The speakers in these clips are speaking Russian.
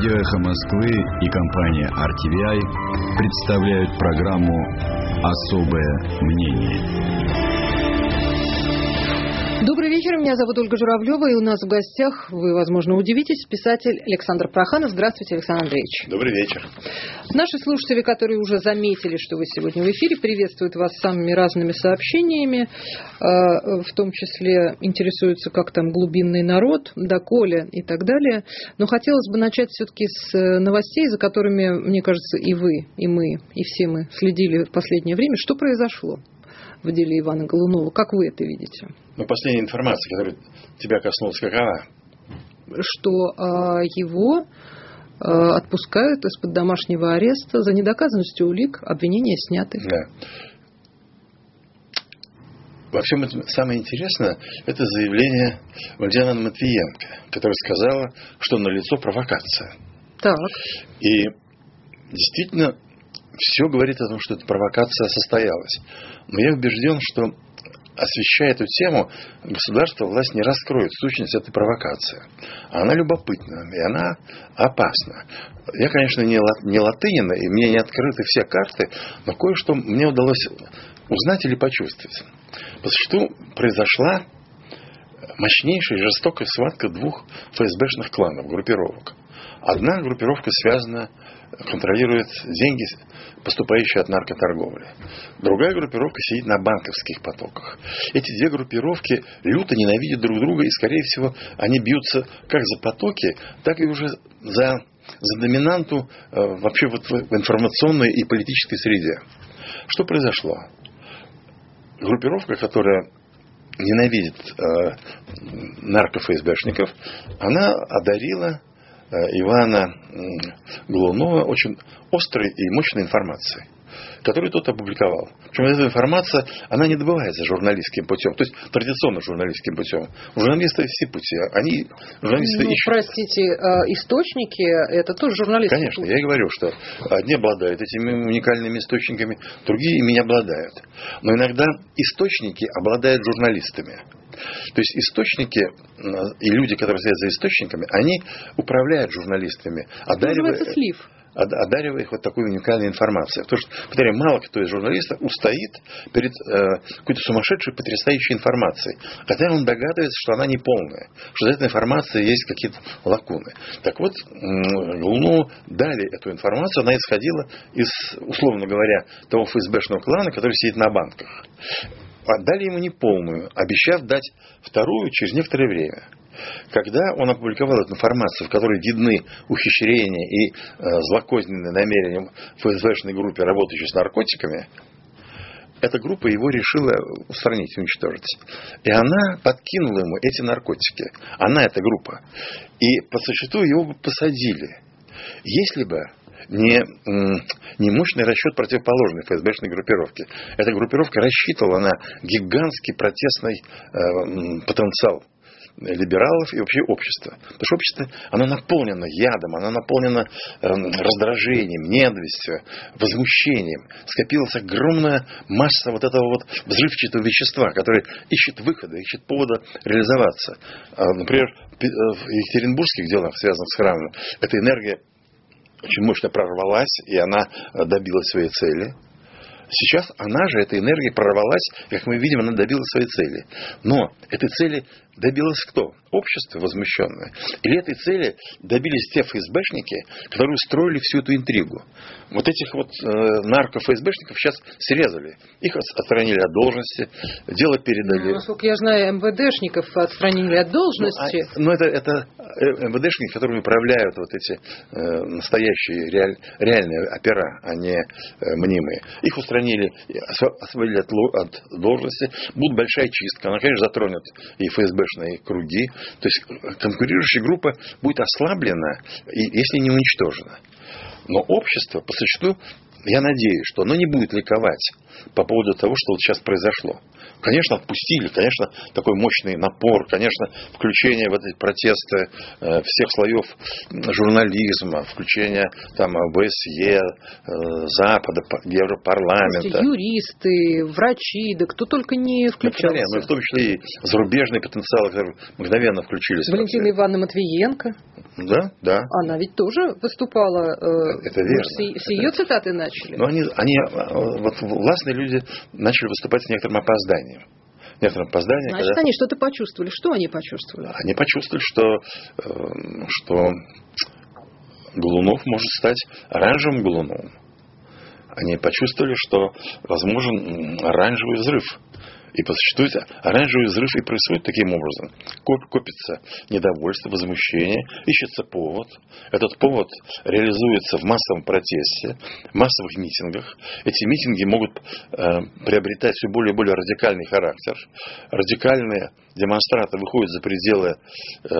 Радио «Эхо Москвы» и компания RTVI представляют программу «Особое мнение». Добрый вечер, меня зовут Ольга Журавлева, и у нас в гостях, вы, возможно, удивитесь, писатель Александр Проханов. Здравствуйте, Александр Андреевич. Добрый вечер. Наши слушатели, которые уже заметили, что вы сегодня в эфире, приветствуют вас самыми разными сообщениями, э, в том числе интересуются, как там глубинный народ, доколе и так далее. Но хотелось бы начать все-таки с э, новостей, за которыми, мне кажется, и вы, и мы, и все мы следили в последнее время. Что произошло? в деле Ивана Голунова. Как вы это видите? Ну, последняя информация, которая тебя коснулась, какова? Что э, его э, отпускают из-под домашнего ареста за недоказанностью улик, обвинения сняты. Да. Во всем этом самое интересное, это заявление Владимира Матвиенко, которая сказала, что налицо провокация. Так. И действительно, все говорит о том, что эта провокация состоялась. Но я убежден, что освещая эту тему, государство, власть не раскроет сущность этой провокации. Она любопытна, и она опасна. Я, конечно, не, не латынина, и мне не открыты все карты, но кое-что мне удалось узнать или почувствовать. По существу произошла мощнейшая и жестокая схватка двух ФСБшных кланов, группировок. Одна группировка связана, контролирует деньги, поступающие от наркоторговли. Другая группировка сидит на банковских потоках. Эти две группировки люто ненавидят друг друга, и, скорее всего, они бьются как за потоки, так и уже за, за доминанту э, вообще вот в информационной и политической среде. Что произошло? Группировка, которая ненавидит э, наркофсбшников, она одарила Ивана Голунова очень острой и мощной информацией которую тот опубликовал. Причем эта информация, она не добывается журналистским путем, то есть традиционно журналистским путем. Журналисты все пути, они журналисты ну, ищут. простите, а, источники, это тоже журналисты. Конечно, я и говорю, что одни обладают этими уникальными источниками, другие ими не обладают. Но иногда источники обладают журналистами. То есть источники и люди, которые стоят за источниками, они управляют журналистами. Одаривая... Это слив одаривая их вот такой уникальной информацией. Потому что, повторяю, мало кто из журналистов устоит перед э, какой-то сумасшедшей, потрясающей информацией. Хотя он догадывается, что она не полная, что за этой информацией есть какие-то лакуны. Так вот, Луну дали эту информацию, она исходила из, условно говоря, того ФСБшного клана, который сидит на банках. Отдали ему неполную, обещав дать вторую через некоторое время. Когда он опубликовал эту информацию, в которой видны ухищрения и э, злокозненные намерения ФСБшной группе, работающей с наркотиками, эта группа его решила устранить, уничтожить. И она подкинула ему эти наркотики. Она, эта группа. И по существу его бы посадили. Если бы не, не мощный расчет противоположной ФСБшной группировки. Эта группировка рассчитывала на гигантский протестный э, потенциал либералов и вообще общества. Потому что общество, оно наполнено ядом, оно наполнено э, раздражением, ненавистью, возмущением. Скопилась огромная масса вот этого вот взрывчатого вещества, которое ищет выхода, ищет повода реализоваться. А, например, э, в екатеринбургских делах, связанных с храмом, эта энергия очень мощно прорвалась, и она э, добилась своей цели. Сейчас она же, эта энергия прорвалась, как мы видим, она добилась своей цели. Но этой цели добилось кто? Общество возмущенное. Или этой цели добились те ФСБшники, которые устроили всю эту интригу. Вот этих вот э, нарко-ФСБшников сейчас срезали. Их отстранили от должности, дело передали. Ну, насколько я знаю, МВДшников отстранили от должности. Ну, а, ну это, это э, МВДшники, которыми управляют вот эти э, настоящие реаль, реальные опера, а не э, мнимые. Их устранили, освободили от, от должности. Будет большая чистка. Она, конечно, затронет и ФСБ ФСБшные круги. То есть конкурирующая группа будет ослаблена, если не уничтожена. Но общество, по существу, я надеюсь, что оно не будет ликовать по поводу того, что вот сейчас произошло. Конечно, отпустили, конечно, такой мощный напор, конечно, включение в эти протесты э, всех слоев журнализма, включение там ОБСЕ, э, Запада, Европарламента. Юристы, врачи, да кто только не включался. Ну, в том числе и зарубежные потенциалы, которые мгновенно включились. Валентина Ивановна Матвиенко. Да, да. Она ведь тоже выступала. Э, это верно. С, с ее цитаты начали. Но они, они, вот властные люди начали выступать с некоторым опозданием некотором опоздании. Значит, когда... они что-то почувствовали. Что они почувствовали? Они почувствовали, что, э, что Голунов может стать оранжевым Голуновым. Они почувствовали, что возможен оранжевый взрыв. И существует оранжевый взрыв и происходит таким образом. Копится недовольство, возмущение, ищется повод. Этот повод реализуется в массовом протесте, в массовых митингах. Эти митинги могут э, приобретать все более и более радикальный характер. Радикальные демонстранты выходят за пределы э,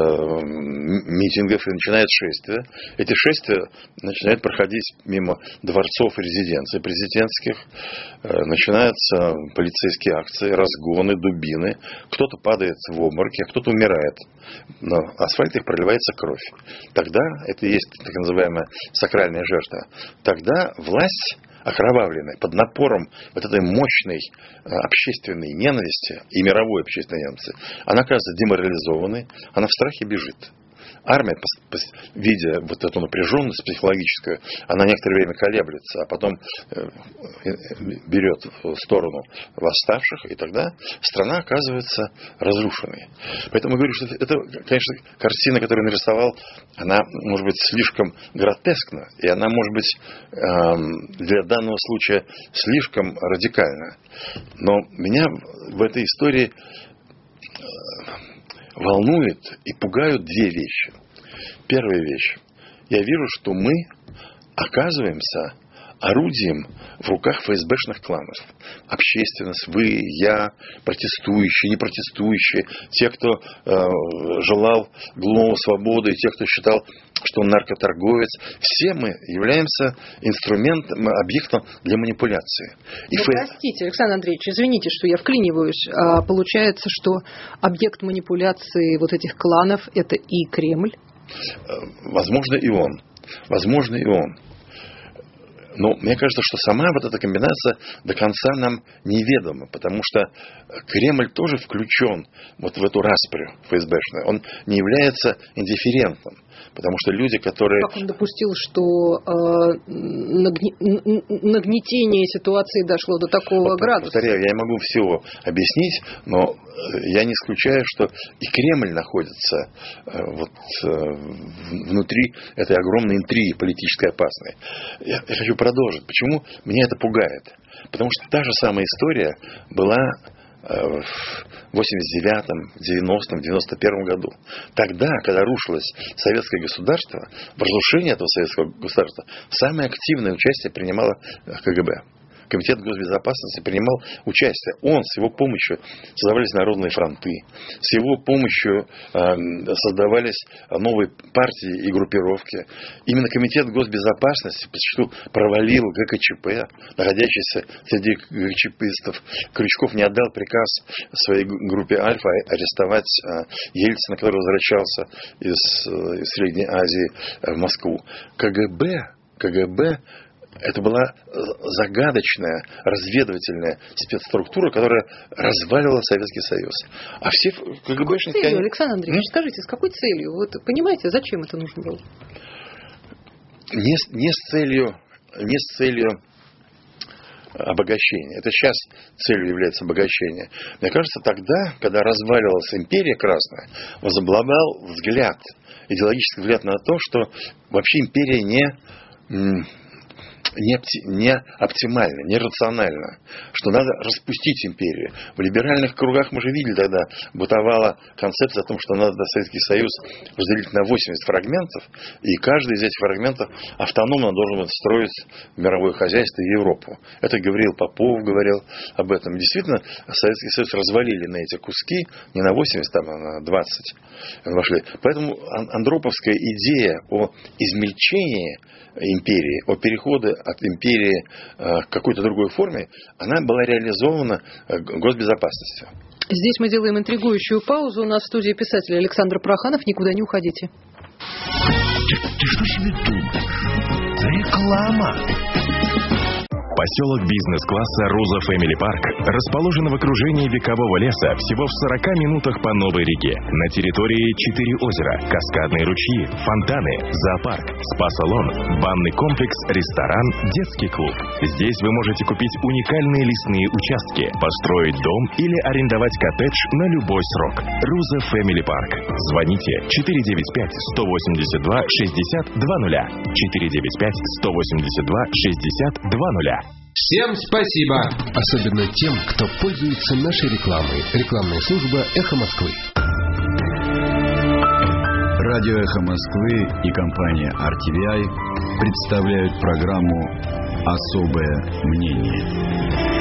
митингов и начинают шествия. Эти шествия начинают проходить мимо дворцов и резиденций президентских. Э, начинаются полицейские акции, разгоны, дубины. Кто-то падает в обмороке, а кто-то умирает. На асфальте проливается кровь. Тогда, это и есть так называемая сакральная жертва, тогда власть окровавленной, под напором вот этой мощной э, общественной ненависти и мировой общественной ненависти, она оказывается деморализованной, она в страхе бежит армия, видя вот эту напряженность психологическую, она некоторое время колеблется, а потом э, э, берет в сторону восставших, и тогда страна оказывается разрушенной. Поэтому говорю, что это, конечно, картина, которую нарисовал, она может быть слишком гротескна, и она может быть эм, для данного случая слишком радикальна. Но меня в этой истории волнует и пугают две вещи. Первая вещь. Я вижу, что мы оказываемся орудием в руках ФСБшных кланов. Общественность, вы, я, протестующие, не протестующие, те, кто э, желал глумого свободы, и те, кто считал, что он наркоторговец, все мы являемся инструментом, объектом для манипуляции. И ну, фэ... Простите, Александр Андреевич, извините, что я вклиниваюсь. А получается, что объект манипуляции вот этих кланов – это и Кремль? Э, возможно, и он. Возможно, и он. Но мне кажется, что сама вот эта комбинация до конца нам неведома, потому что Кремль тоже включен вот в эту распрю ФСБшную. Он не является индифферентным. Потому что люди, которые... Как он допустил, что э, нагне... нагнетение ситуации дошло до такого вот, градуса? Повторяю, я не могу всего объяснить, но э, я не исключаю, что и Кремль находится э, вот, э, внутри этой огромной интриги политической опасной. Я, я хочу продолжить. Почему меня это пугает? Потому что та же самая история была в 89-м, 90-м, 91-м году. Тогда, когда рушилось советское государство, в разрушении этого советского государства самое активное участие принимало КГБ. Комитет госбезопасности принимал участие. Он с его помощью создавались народные фронты, с его помощью э, создавались новые партии и группировки. Именно Комитет госбезопасности почему провалил ГКЧП, находящийся среди ГКЧПистов. Крючков не отдал приказ своей группе Альфа арестовать э, Ельцина, который возвращался из, э, из Средней Азии в Москву. КГБ КГБ это была загадочная разведывательная спецструктура, которая разваливала Советский Союз. А все КГБшники... С целью, Александр Андреевич, М? скажите, с какой целью? Вот понимаете, зачем это нужно было? Не, не с целью, не с целью обогащения. Это сейчас целью является обогащение. Мне кажется, тогда, когда разваливалась империя Красная, возобладал взгляд, идеологический взгляд на то, что вообще империя не не, не оптимально, не рационально, что надо распустить империю. В либеральных кругах мы же видели тогда, бытовала концепция о том, что надо Советский Союз разделить на 80 фрагментов, и каждый из этих фрагментов автономно должен строить мировое хозяйство и Европу. Это говорил Попов, говорил об этом. Действительно, Советский Союз развалили на эти куски, не на 80, а на 20 вошли. Поэтому Андроповская идея о измельчении империи, о переходе от империи э, к какой-то другой форме, она была реализована э, госбезопасностью. Здесь мы делаем интригующую паузу. У нас в студии писатель Александр Проханов. Никуда не уходите. Ты, ты что себе думаешь? Реклама. Поселок бизнес-класса Руза Family Park расположен в окружении векового леса всего в 40 минутах по Новой Риге. На территории четыре озера, каскадные ручьи, фонтаны, зоопарк, спа-салон, банный комплекс, ресторан, детский клуб. Здесь вы можете купить уникальные лесные участки, построить дом или арендовать коттедж на любой срок. Руза Family Park. Звоните 495 182 60 20 495 182 60 20. Всем спасибо! Особенно тем, кто пользуется нашей рекламой. Рекламная служба «Эхо Москвы». Радио «Эхо Москвы» и компания RTVI представляют программу «Особое мнение».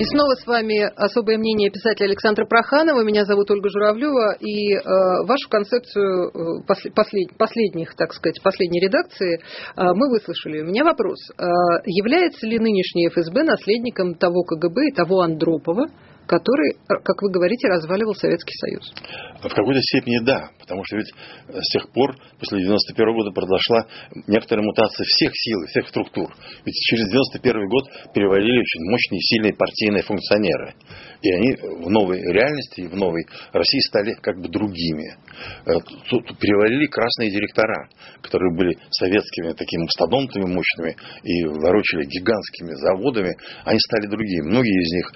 И снова с вами особое мнение писателя Александра Проханова. Меня зовут Ольга Журавлева. И э, вашу концепцию э, послед, последних, так сказать, последней редакции э, мы выслушали. У меня вопрос. Э, является ли нынешний ФСБ наследником того КГБ и того Андропова, который, как вы говорите, разваливал Советский Союз. В какой-то степени да, потому что ведь с тех пор, после 91 года, произошла некоторая мутация всех сил, всех структур. Ведь через 91 год перевалили очень мощные, сильные партийные функционеры. И они в новой реальности, в новой России стали как бы другими. Э, тут перевалили красные директора, которые были советскими такими мастодонтами мощными и ворочали гигантскими заводами. Они стали другими. Многие из них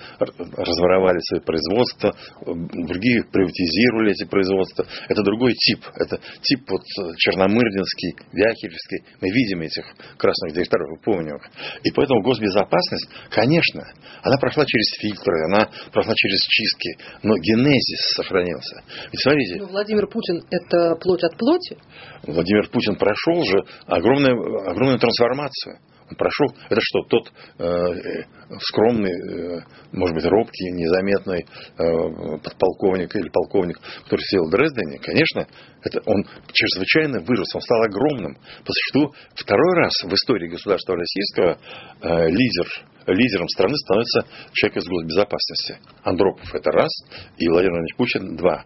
разворовали свои производства, другие приватизировали эти производства. Это другой тип. Это тип вот черномырдинский, вяхельский. Мы видим этих красных директоров, мы помним их. И поэтому госбезопасность, конечно, она прошла через фильтры, она прошла через чистки, но генезис сохранился. Ведь смотрите. Но Владимир Путин это плоть от плоти? Владимир Путин прошел же огромную, огромную трансформацию. Он прошел, это что, тот э, скромный, э, может быть, робкий, незаметный э, подполковник или полковник, который сидел в Дрездене, конечно, это он чрезвычайно вырос, он стал огромным. По существу, второй раз в истории государства российского э, лидер лидером страны становится человек из госбезопасности. Андропов это раз, и Владимир Владимирович Путин два.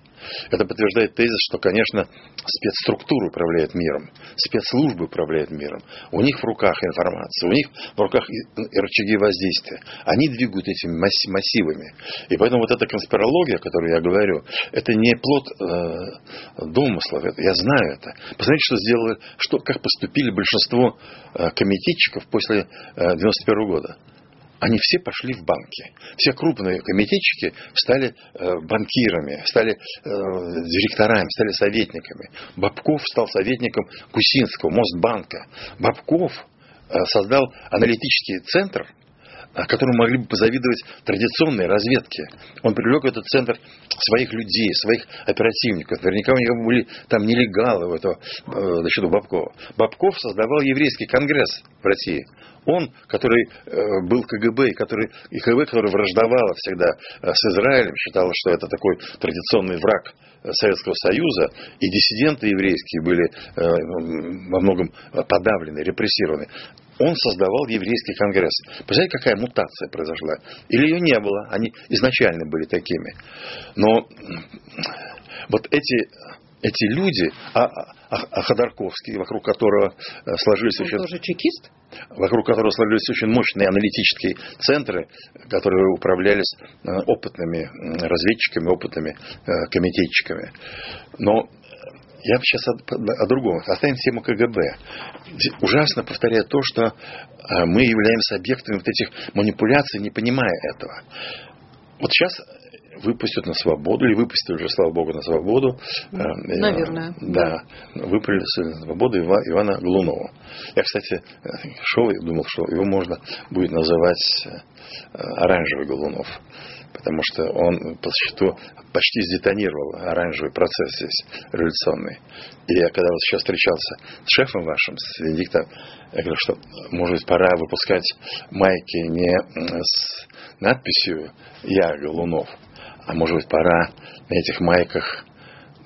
Это подтверждает тезис, что, конечно, спецструктуры управляют миром, спецслужбы управляют миром. У них в руках информация, у них в руках рычаги воздействия. Они двигают этими массивами. И поэтому вот эта конспирология, о которой я говорю, это не плод э, домыслов. Я знаю это. Посмотрите, что сделали, что, как поступили большинство э, комитетчиков после э, 91 года они все пошли в банки. Все крупные комитетчики стали э, банкирами, стали э, директорами, стали советниками. Бабков стал советником Кусинского, Мостбанка. Бабков э, создал аналитический центр, которому могли бы позавидовать традиционные разведки. Он привлек этот центр своих людей, своих оперативников. Наверняка у него были там нелегалы у этого, значит, у Бабкова. Бабков создавал еврейский конгресс в России. Он, который э, был КГБ, который, и КГБ, который враждовала всегда э, с Израилем, считала, что это такой традиционный враг э, Советского Союза, и диссиденты еврейские были во многом подавлены, репрессированы. Он создавал еврейский конгресс. Представляете, какая мутация произошла? Или ее не было, они изначально были такими. Но вот эти эти люди, а, а, а Ходорковский, вокруг которого э, сложились Он очень... тоже чекист? Вокруг которого сложились очень мощные аналитические центры, которые управлялись э, опытными разведчиками, опытными э, комитетчиками. Но я сейчас о, о другом. Оставим тему КГБ. Ужасно повторяю то, что мы являемся объектами вот этих манипуляций, не понимая этого. Вот сейчас выпустят на свободу, или выпустили уже, слава богу, на свободу. Э, Наверное. Да, выпустили на свободу Ивана Глунова. Я, кстати, шел и думал, что его можно будет называть э, оранжевый Голунов потому что он по счету почти сдетонировал оранжевый процесс здесь революционный. И я когда вот сейчас встречался с шефом вашим, с Венедиктом, я говорю, что может быть пора выпускать майки не с надписью «Я Голунов», а может быть пора на этих майках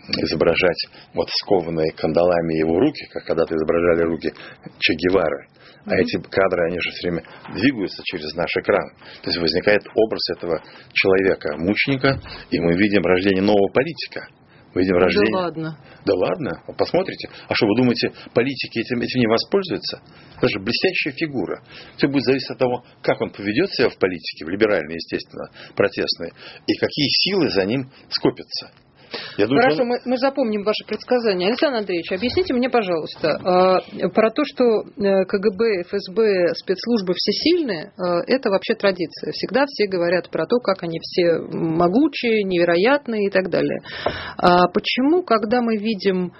изображать вот скованные кандалами его руки, как когда-то изображали руки Че Гевары. А эти кадры, они же все время двигаются через наш экран. То есть возникает образ этого человека, мученика, и мы видим рождение нового политика. Мы видим рождение. Да ладно. Да ладно, посмотрите. А что, вы думаете, политики этим, этим не воспользуются? Это же блестящая фигура. Все будет зависеть от того, как он поведет себя в политике, в либеральной, естественно, протестной, и какие силы за ним скопятся. Я думаю, Хорошо, что... мы, мы запомним ваше предсказание. Александр Андреевич, объясните мне, пожалуйста, э, про то, что э, КГБ, ФСБ, спецслужбы все сильные, э, это вообще традиция. Всегда все говорят про то, как они все могучие, невероятные и так далее. А почему, когда мы видим,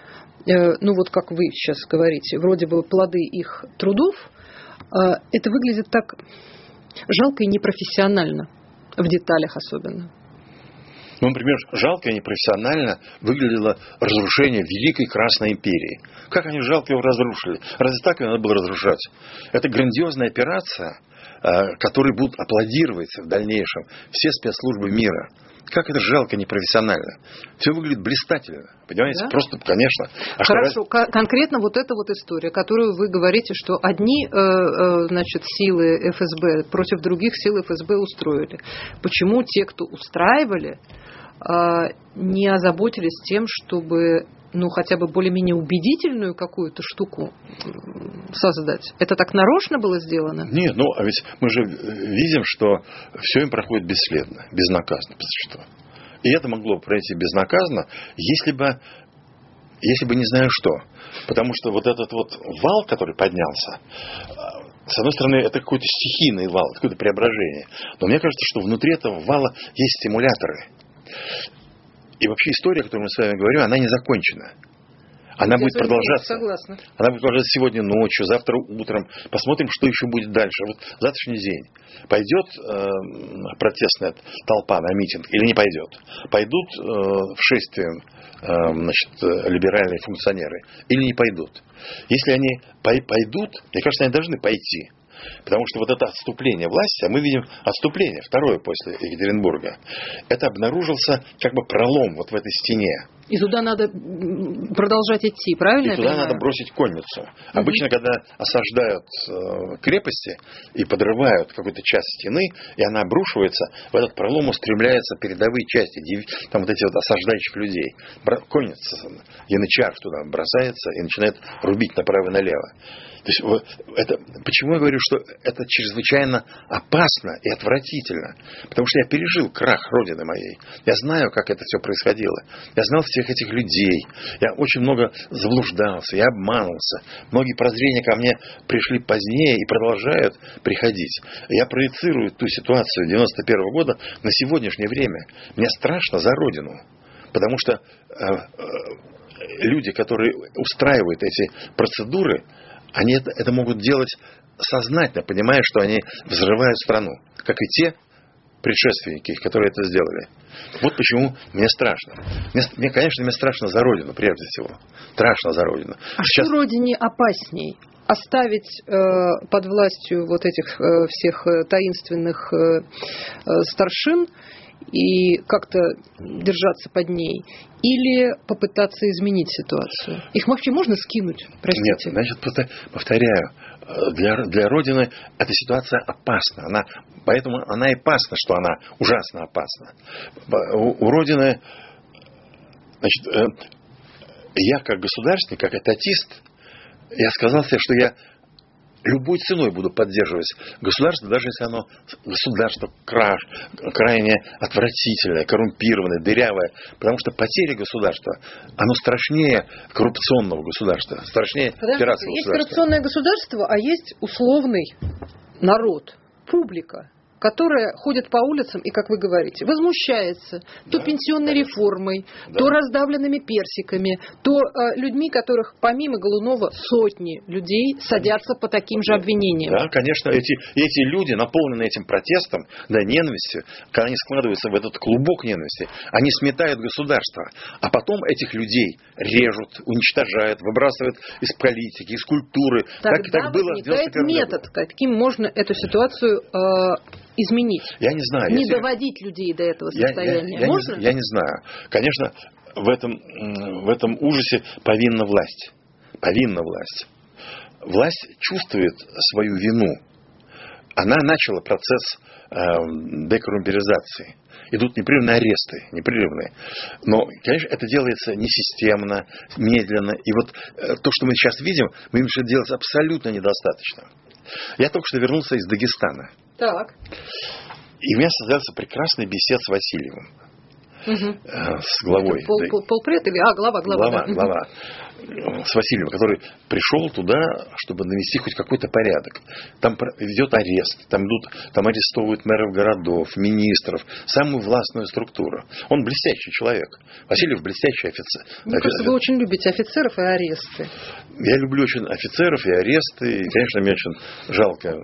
ну вот как вы сейчас говорите, вроде бы плоды их трудов, это выглядит так жалко и непрофессионально, в деталях особенно? Ну, например, жалко и непрофессионально выглядело разрушение Великой Красной Империи. Как они жалко его разрушили? Разве так ее надо было разрушать? Это грандиозная операция, э, которой будут аплодировать в дальнейшем все спецслужбы мира. Как это жалко, непрофессионально. Все выглядит блистательно. Понимаете? Да? Просто, конечно. А Хорошо, раз... конкретно вот эта вот история, которую вы говорите, что одни э, э, значит, силы ФСБ против других сил ФСБ устроили. Почему те, кто устраивали, не озаботились тем, чтобы ну, хотя бы более-менее убедительную какую-то штуку создать. Это так нарочно было сделано? Нет, ну, а ведь мы же видим, что все им проходит бесследно, безнаказанно, существу. И это могло пройти безнаказанно, если бы, если бы не знаю что. Потому что вот этот вот вал, который поднялся, с одной стороны, это какой-то стихийный вал, какое-то преображение. Но мне кажется, что внутри этого вала есть стимуляторы – и вообще история, о которой мы с вами говорим, она не закончена. Она будет продолжаться. Согласна. Она будет продолжаться сегодня ночью, завтра утром. Посмотрим, что еще будет дальше. Вот завтрашний день. Пойдет э, протестная толпа на митинг или не пойдет? Пойдут э, в шествие э, значит, либеральные функционеры или не пойдут? Если они пойдут, мне кажется, они должны пойти. Потому что вот это отступление власти, а мы видим отступление, второе после Екатеринбурга, это обнаружился как бы пролом вот в этой стене. И туда надо продолжать идти, правильно? И туда надо бросить конницу. Угу. Обычно, когда осаждают э, крепости и подрывают какую-то часть стены, и она обрушивается, в этот пролом устремляются передовые части, там вот эти вот осаждающих людей. Конница, янычар туда бросается и начинает рубить направо и налево. То есть, это, почему я говорю, что это чрезвычайно опасно и отвратительно? Потому что я пережил крах Родины моей. Я знаю, как это все происходило. Я знал всех этих людей. Я очень много заблуждался, я обманывался. Многие прозрения ко мне пришли позднее и продолжают приходить. Я проецирую ту ситуацию 91 -го года на сегодняшнее время. Мне страшно за Родину. Потому что э, э, люди, которые устраивают эти процедуры, они это, это могут делать сознательно, понимая, что они взрывают страну, как и те предшественники, которые это сделали. Вот почему мне страшно. Мне, мне, конечно, мне страшно за Родину, прежде всего. Страшно за Родину. А Сейчас... что Родине опасней? Оставить э, под властью вот этих э, всех э, таинственных э, э, старшин и как-то держаться под ней, или попытаться изменить ситуацию? Их вообще можно скинуть? Простите. Нет, значит, повторяю, для, для Родины эта ситуация опасна. Она, поэтому она и опасна, что она ужасно опасна. У, у Родины, значит, э, я как государственник, как этатист, я сказал себе, что я любой ценой буду поддерживать государство, даже если оно государство краш, крайне отвратительное, коррумпированное, дырявое. Потому что потеря государства, оно страшнее коррупционного государства, страшнее пиратского государства. Есть коррупционное государство, а есть условный народ, публика которая ходит по улицам и, как вы говорите, возмущается то да, пенсионной конечно. реформой, да. то раздавленными персиками, то э, людьми, которых помимо Голунова сотни людей садятся по таким же обвинениям. Да, конечно, эти, эти люди, наполненные этим протестом, да, ненавистью, когда они складываются в этот клубок ненависти, они сметают государство, а потом этих людей режут, уничтожают, выбрасывают из политики, из культуры. Тогда так, так было возникает метод, каким можно эту ситуацию э, изменить? Я не знаю. Не если... доводить людей до этого состояния. Я, я, я, Можно? Не, я не знаю. Конечно, в этом, в этом ужасе повинна власть. Повинна власть. Власть чувствует свою вину. она начала процесс э, декорумберизации. Идут непрерывные аресты, непрерывные. Но, конечно, это делается несистемно, медленно. И вот э, то, что мы сейчас видим, мы видим, что делается абсолютно недостаточно. Я только что вернулся из Дагестана. Так. И у меня создался прекрасный бесед с Васильевым. Угу. С главой. Пол, пол, полпред или... А, глава, глава. Глава, да. глава. С Васильевым, который пришел туда, чтобы навести хоть какой-то порядок. Там идет арест, там, идут, там арестовывают мэров городов, министров, самую властную структуру. Он блестящий человек. Васильев блестящий офицер. Мне кажется, вы очень любите офицеров и аресты. Я люблю очень офицеров и аресты. И, конечно, мне очень жалко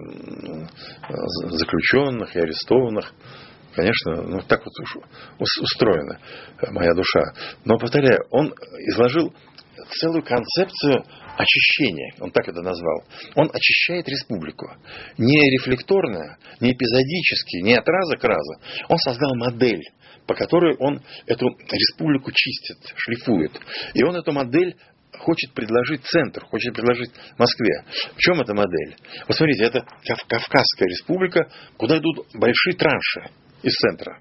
заключенных и арестованных. Конечно, ну так вот устроена моя душа. Но, повторяю, он изложил целую концепцию очищения, он так это назвал. Он очищает республику. Не рефлекторно, не эпизодически, не от раза к разу. Он создал модель, по которой он эту республику чистит, шлифует. И он эту модель хочет предложить центр, хочет предложить Москве. В чем эта модель? Вот смотрите, это Кавказская республика, куда идут большие транши из центра.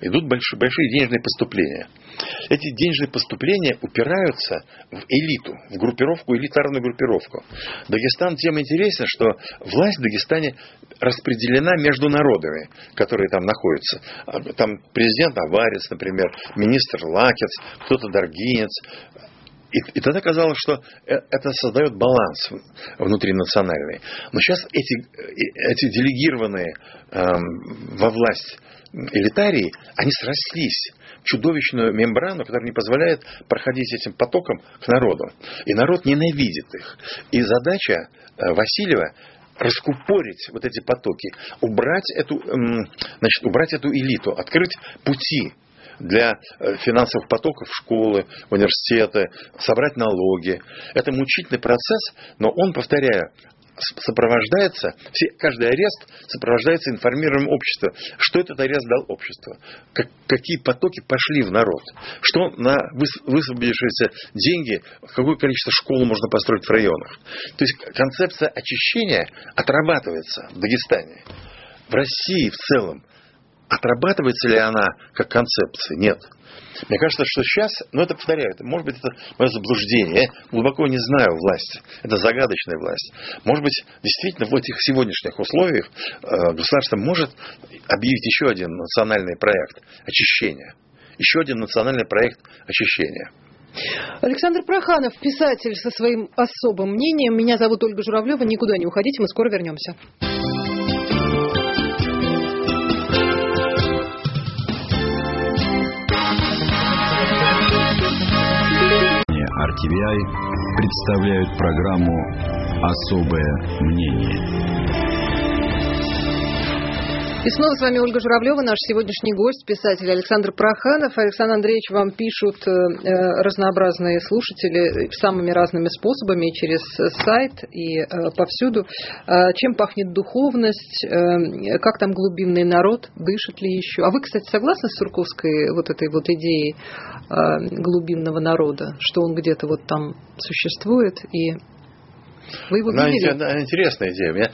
Идут большие, большие денежные поступления. Эти денежные поступления упираются в элиту, в группировку, элитарную группировку. Дагестан тем интересен, что власть в Дагестане распределена между народами, которые там находятся. Там президент Аварец, например, министр Лакец, кто-то Даргинец, и, и тогда казалось, что э, это создает баланс внутринациональный. Но сейчас эти, э, эти делегированные эм, во власть элитарии, они срослись чудовищную мембрану, которая не позволяет проходить этим потоком к народу. И народ ненавидит их. И задача э, Васильева раскупорить вот эти потоки, убрать эту, значит, убрать эту элиту, открыть пути для э, финансовых потоков школы, в университеты, собрать налоги. Это мучительный процесс, но он, повторяю, сопровождается, все, каждый арест сопровождается информированием общества, что этот арест дал обществу, как, какие потоки пошли в народ, что на высвободившиеся деньги, какое количество школ можно построить в районах. То есть концепция очищения отрабатывается в Дагестане. В России в целом отрабатывается ли она как концепция? Нет. Мне кажется, что сейчас, ну это повторяю, это, может быть, это мое заблуждение. Я глубоко не знаю власти. Это загадочная власть. Может быть, действительно в этих сегодняшних условиях э, государство может объявить еще один национальный проект очищения. Еще один национальный проект очищения. Александр Проханов, писатель со своим особым мнением. Меня зовут Ольга Журавлева. Никуда не уходите, мы скоро вернемся. RTVI представляют программу «Особое мнение». И снова с вами Ольга Журавлева, наш сегодняшний гость, писатель Александр Проханов. Александр Андреевич, вам пишут э, разнообразные слушатели самыми разными способами, через сайт и э, повсюду. Э, чем пахнет духовность, как там глубинный народ, дышит ли еще? А вы, кстати, согласны с Сурковской вот этой вот идеей глубинного народа, что он где-то вот там существует и вы его видели? Она, интересная идея. У меня,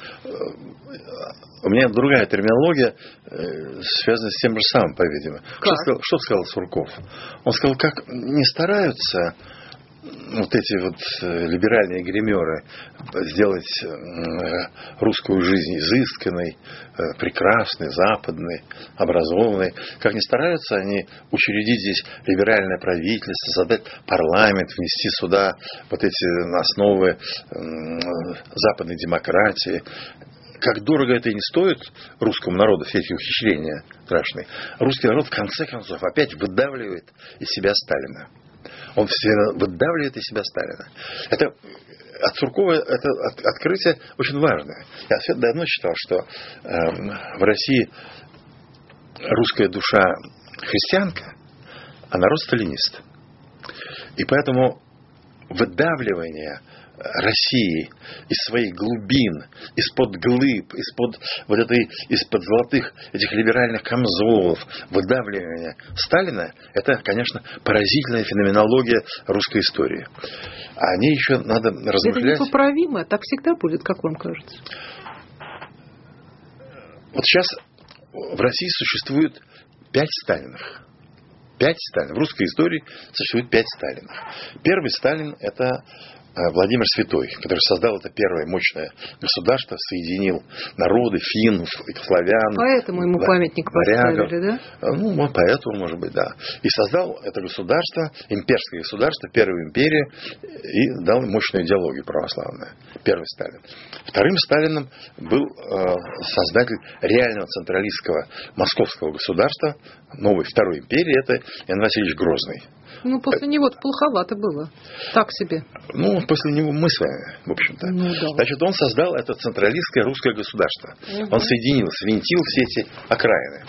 у меня другая терминология, э, связанная с тем же самым, по-видимому. Что что сказал Сурков? Он сказал, как не стараются вот эти вот э, либеральные гримеры сделать э, русскую жизнь изысканной, прекрасной, западной, образованной. Как ни стараются они учредить здесь либеральное правительство, создать парламент, внести сюда вот эти основы западной демократии как дорого это и не стоит русскому народу, все эти ухищрения страшные, русский народ в конце концов опять выдавливает из себя Сталина. Он все выдавливает из себя Сталина. Это от Суркова это открытие очень важное. Я давно считал, что э, в России русская душа христианка, а народ сталинист. И поэтому выдавливание России, из своих глубин, из-под глыб, из-под вот этой, из-под золотых этих либеральных камзолов, выдавливания Сталина, это, конечно, поразительная феноменология русской истории. А о ней еще надо размышлять. Это непоправимо, так всегда будет, как вам кажется? Вот сейчас в России существует пять Сталинах. Пять Сталинов. В русской истории существует пять Сталинов. Первый Сталин – это Владимир Святой, который создал это первое мощное государство, соединил народы, финнов, славян. Поэтому ему да, памятник поставили, да? Э, ну, поэтому, может быть, да. И создал это государство, имперское государство, первую империю, и дал мощную идеологию православную. Первый Сталин. Вторым Сталином был э, создатель реального централистского московского государства, новой второй империи, это Ян Васильевич Грозный. Ну, после него плоховато было. Так себе. Ну, после него мы с вами, в общем-то. Ну, да. Значит, он создал это централистское русское государство. Угу. Он соединил, свинтил все эти окраины.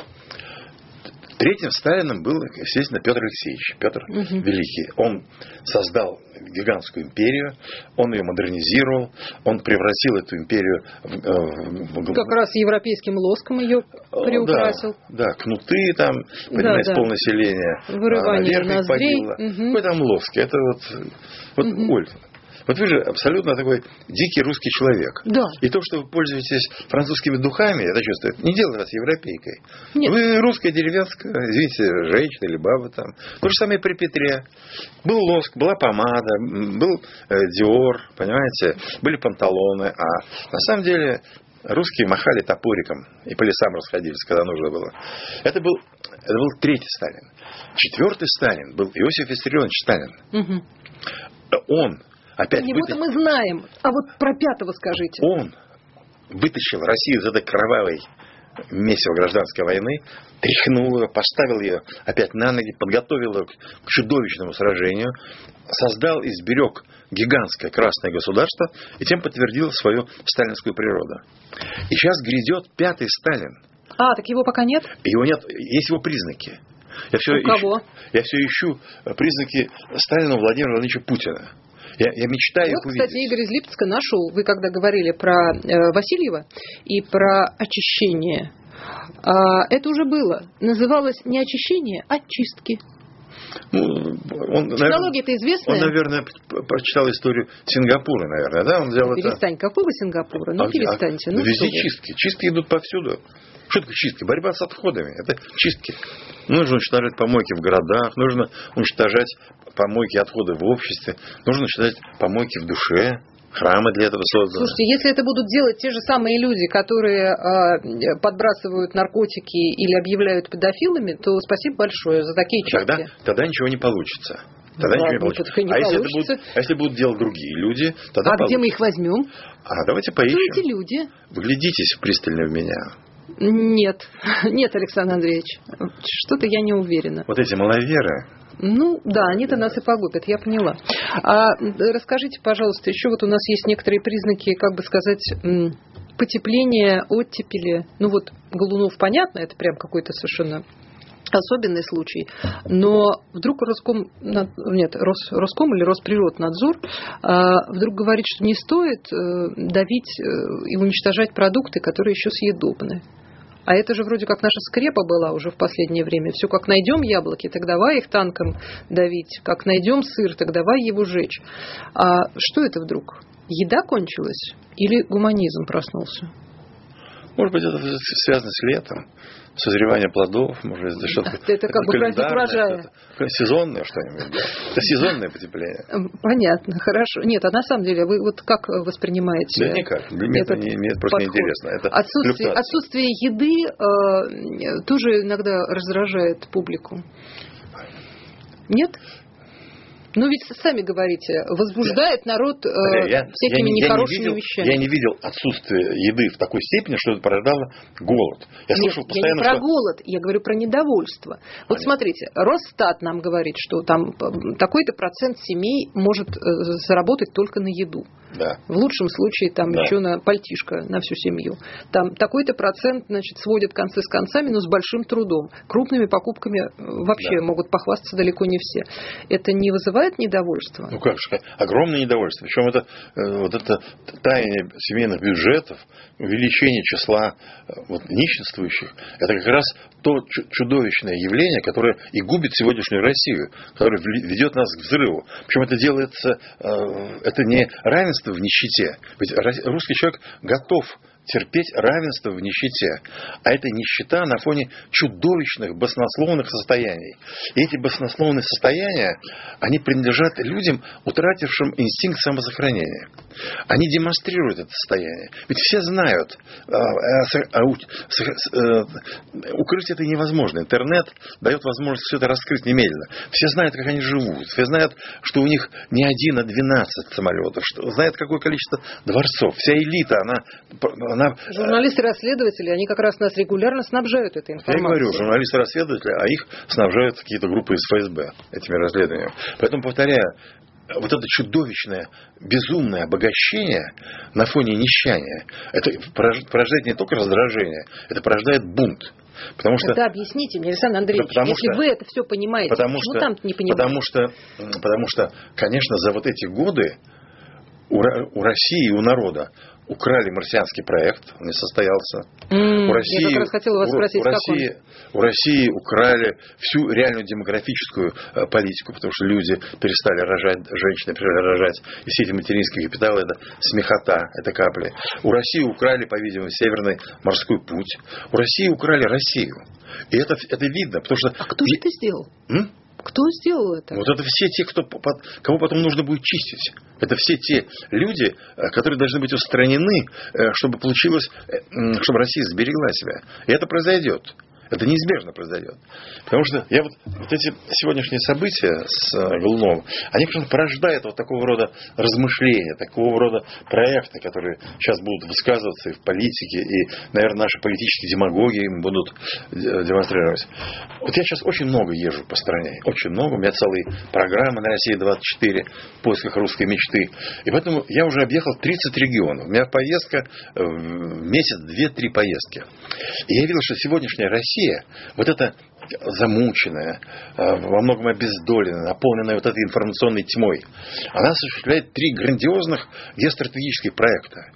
Третьим Сталином был, естественно, Петр Алексеевич, Петр угу. Великий. Он создал гигантскую империю, он ее модернизировал, он превратил эту империю в... Э, в... Как раз европейским лоском ее приукрасил. Да, да кнуты там, понимаете, да, да. полнаселения. Вырывание а, ноздрей. Угу. Какой там лоски? Это вот, вот угу. Оль, вот вы же абсолютно такой дикий русский человек. Да. И то, что вы пользуетесь французскими духами, это чувствует, не делает вас европейкой. Нет. Вы русская деревенская, извините, женщина или баба там. То же самое при Петре. Был лоск, была помада, был э, Диор, понимаете, были панталоны. А на самом деле русские махали топориком и по лесам расходились, когда нужно было. Это был, это был третий Сталин. Четвертый Сталин был Иосиф Виссарионович Сталин. Угу. Он опять Его-то мы знаем, а вот про пятого скажите. Он вытащил Россию из этой кровавой месива гражданской войны, тряхнул ее, поставил ее опять на ноги, подготовил ее к чудовищному сражению, создал и сберег гигантское красное государство и тем подтвердил свою сталинскую природу. И сейчас грядет пятый Сталин. А, так его пока нет? Его нет, есть его признаки. Я все, У ищу, кого? я все ищу признаки Сталина Владимира Владимировича Путина. Я, я мечтаю вот, кстати, Игорь из Липецка нашел, вы когда говорили про э, Васильева и про очищение, а, это уже было. Называлось не очищение, а чистки. Ну, он, Технология-то известная. Он, наверное, прочитал историю Сингапура, наверное, да? Он взял ну, перестань, это... какого Сингапура? Ну, а, перестаньте. А, ну, везде чистки. Чистки идут повсюду. Что такое чистки? Борьба с отходами. Это чистки. Нужно уничтожать помойки в городах, нужно уничтожать помойки отходы в обществе, нужно уничтожать помойки в душе, Храмы для этого созданы. Слушайте, если это будут делать те же самые люди, которые э, подбрасывают наркотики или объявляют педофилами, то спасибо большое за такие чистки. Тогда, тогда ничего не получится. Тогда да, ничего не получится. Не а, получится. Если это будут, а если будут делать другие люди, тогда А получится. где мы их возьмем? А давайте поищем. Кто эти люди? Вглядитесь пристально в меня. Нет, нет, Александр Андреевич, что-то я не уверена. Вот эти маловеры. Ну, да, они-то нас и погубят, я поняла. А расскажите, пожалуйста, еще вот у нас есть некоторые признаки, как бы сказать, потепления, оттепели. Ну вот, Голунов, понятно, это прям какой-то совершенно особенный случай, но вдруг Роском, нет, Рос, Роском или Росприроднадзор а, вдруг говорит, что не стоит э, давить э, и уничтожать продукты, которые еще съедобны. А это же вроде как наша скрепа была уже в последнее время. Все, как найдем яблоки, так давай их танком давить. Как найдем сыр, так давай его жечь. А что это вдруг? Еда кончилась? Или гуманизм проснулся? Может быть, это связано с летом созревание плодов, может быть, что-то. Это как бы праздник урожая. Сезонное что-нибудь. Это сезонное потепление. Понятно, хорошо. Нет, а на самом деле вы вот как воспринимаете? Да никак. Мне это, мне это просто подход. неинтересно. Это отсутствие, отсутствие еды э, тоже иногда раздражает публику. Нет? Ну ведь сами говорите, возбуждает народ э, я, всякими я, нехорошими я не видел, вещами. Я не видел отсутствие еды в такой степени, что это порождало голод. Я Нет, слышал постоянно, я не про что... голод, я говорю про недовольство. Понятно. Вот смотрите, Росстат нам говорит, что там такой-то процент семей может э, заработать только на еду. Да. В лучшем случае там да. еще на пальтишко на всю семью. Там такой-то процент, значит, сводят концы с концами, но с большим трудом. Крупными покупками э, вообще да. могут похвастаться далеко не все. Это не вызывает недовольства? Ну как же, огромное недовольство. Причем это э, вот это таяние семейных бюджетов, увеличение числа э, вот, нищенствующих, это как раз то чудовищное явление, которое и губит сегодняшнюю Россию, которое ведет нас к взрыву. Причем это делается, это не равенство в нищете. Ведь русский человек готов терпеть равенство в нищете. А это нищета на фоне чудовищных баснословных состояний. И эти баснословные состояния, они принадлежат людям, утратившим инстинкт самосохранения. Они демонстрируют это состояние. Ведь все знают, а, а, а, э, укрыть это невозможно. Интернет дает возможность все это раскрыть немедленно. Все знают, как они живут. Все знают, что у них не один, а двенадцать самолетов. Что, знают, какое количество дворцов. Вся элита, она она... Журналисты-расследователи, они как раз нас регулярно снабжают этой информацией. Я говорю, журналисты-расследователи, а их снабжают какие-то группы из ФСБ этими расследованиями. Поэтому, повторяю, вот это чудовищное, безумное обогащение на фоне нищания, это порождает не только раздражение, это порождает бунт. Потому что, это объясните мне, Александр Андреевич, потому если что, вы это все понимаете, потому почему что, там не понимаете? Потому что, потому что, конечно, за вот эти годы у, у России и у народа украли марсианский проект, он не состоялся. Mm, у России, я как раз хотела вас спросить, у, у России, он? у России украли всю реальную демографическую э, политику, потому что люди перестали рожать, женщины перестали рожать, и все эти материнские капиталы это смехота, это капли. У России украли, по-видимому, Северный морской путь. У России украли Россию. И это, это видно, потому что... А кто же это сделал? М? Кто сделал это? Вот это все те, кто, кого потом нужно будет чистить. Это все те люди, э, которые должны быть устранены, э, чтобы получилось, э, чтобы Россия сберегла себя. И это произойдет. Это неизбежно произойдет. Потому что я вот, вот эти сегодняшние события с э, Голуновым, они, конечно, порождают вот такого рода размышления, такого рода проекты, которые сейчас будут высказываться и в политике, и, наверное, наши политические демагоги им будут э, демонстрировать. Вот я сейчас очень много езжу по стране, очень много. У меня целые программы на России 24 в поисках русской мечты. И поэтому я уже объехал 30 регионов. У меня поездка э, в месяц, 2-3 поездки. И я видел, что сегодняшняя Россия Россия, вот эта замученная, э, во многом обездоленная, наполненная вот этой информационной тьмой, она осуществляет три грандиозных геостратегических проекта.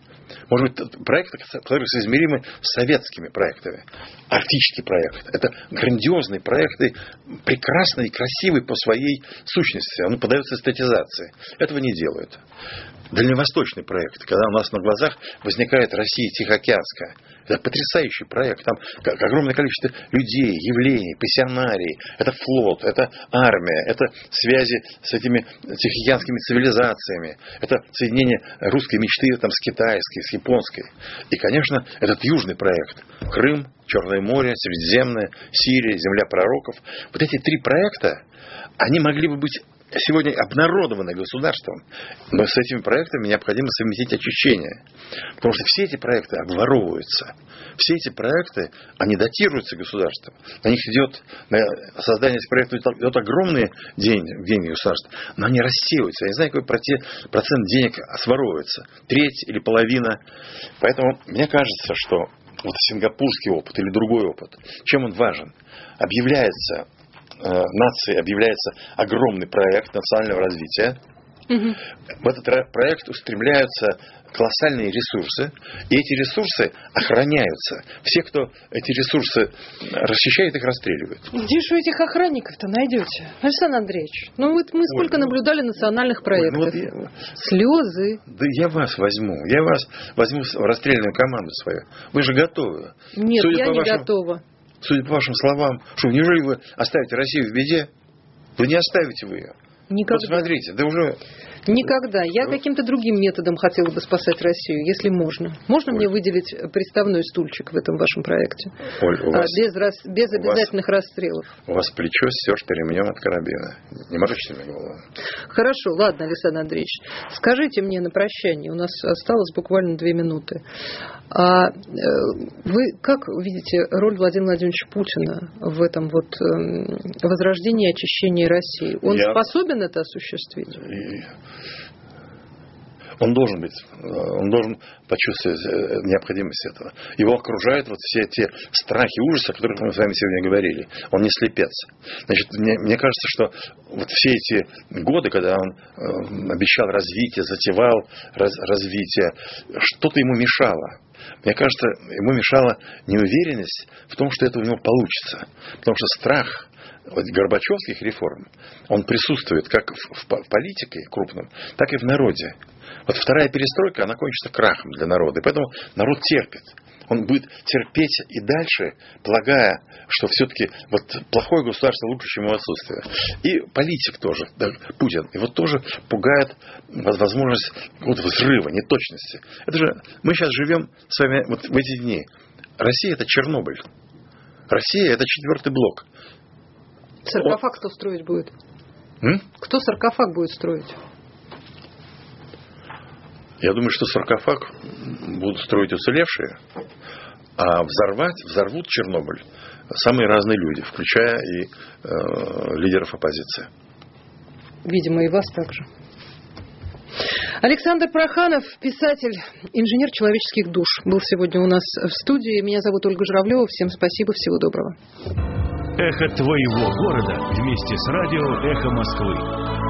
Может быть, проекты, которые соизмеримы с советскими проектами. Арктический проект. Это грандиозные проекты, прекрасные красивые по своей сущности. Он поддается эстетизации. Этого не делают. Дальневосточный проект, когда у нас на глазах возникает Россия Тихоокеанская. Это потрясающий проект. Там огромное количество людей, явлений, пассионарий. Это флот, это армия, это связи с этими тихоокеанскими цивилизациями. Это соединение русской мечты там, с китайской, с японской. И, конечно, этот южный проект. Крым, Черное море, Средиземное, Сирия, Земля пророков. Вот эти три проекта, они могли бы быть сегодня обнародованы государством. Но с этими проектами необходимо совместить очищение. Потому что все эти проекты обворовываются. Все эти проекты, они датируются государством. На них идет, на создание этих проектов идет огромные деньги, деньги государства. Но они рассеиваются. Я не знаю, какой процент денег своровывается. Треть или половина. Поэтому мне кажется, что вот сингапурский опыт или другой опыт, чем он важен? Объявляется нации объявляется огромный проект национального развития. Угу. В этот проект устремляются колоссальные ресурсы, и эти ресурсы охраняются. Все, кто эти ресурсы расчищает, их расстреливают. Где же этих охранников-то найдете? Александр Андреевич, ну вот мы сколько Ой, ну, наблюдали национальных проектов. Ой, ну вот я, Слезы. Да я вас возьму. Я вас возьму в расстрельную команду свою. Вы же готовы. Нет, Судя я не вашим... готова судя по вашим словам, что неужели вы оставите Россию в беде? Вы не оставите вы ее. Никогда. Вот смотрите, да уже Никогда. Я каким-то другим методом хотела бы спасать Россию, если можно. Можно Оль. мне выделить приставной стульчик в этом вашем проекте? Оль, у а, вас, без, рас, без обязательных вас, расстрелов. У вас плечо стерто ремнем от карабина. Не морочите мне голову. Хорошо, ладно, Александр Андреевич. Скажите мне на прощание, у нас осталось буквально две минуты. А э, вы как видите роль Владимира Владимировича Путина в этом вот эм, возрождении и очищении России? Он Я... способен это осуществить? Он должен быть, э, он должен почувствовать э, необходимость этого. Его окружают вот все те страхи, ужасы, о которых мы с вами сегодня говорили. Он не слепец. Значит, мне, мне кажется, что вот все эти годы, когда он э, обещал развитие, затевал раз, развитие, что-то ему мешало. Мне кажется, ему мешала неуверенность в том, что это у него получится. Потому что страх вот Горбачевских реформ, он присутствует как в, в политике крупном, так и в народе. Вот вторая перестройка, она кончится крахом для народа. И поэтому народ терпит. Он будет терпеть и дальше, полагая, что все-таки вот плохое государство лучше, чем его отсутствие. И политик тоже, даже Путин, его тоже пугает возможность вот взрыва, неточности. Это же мы сейчас живем с вами вот в эти дни. Россия это Чернобыль. Россия это четвертый блок. Саркофаг кто строить будет? М? Кто саркофаг будет строить? Я думаю, что саркофаг будут строить уцелевшие, а взорвать, взорвут Чернобыль самые разные люди, включая и э, лидеров оппозиции. Видимо, и вас также. Александр Проханов, писатель, инженер человеческих душ, был сегодня у нас в студии. Меня зовут Ольга Журавлева. Всем спасибо, всего доброго. Эхо твоего города вместе с радио «Эхо Москвы».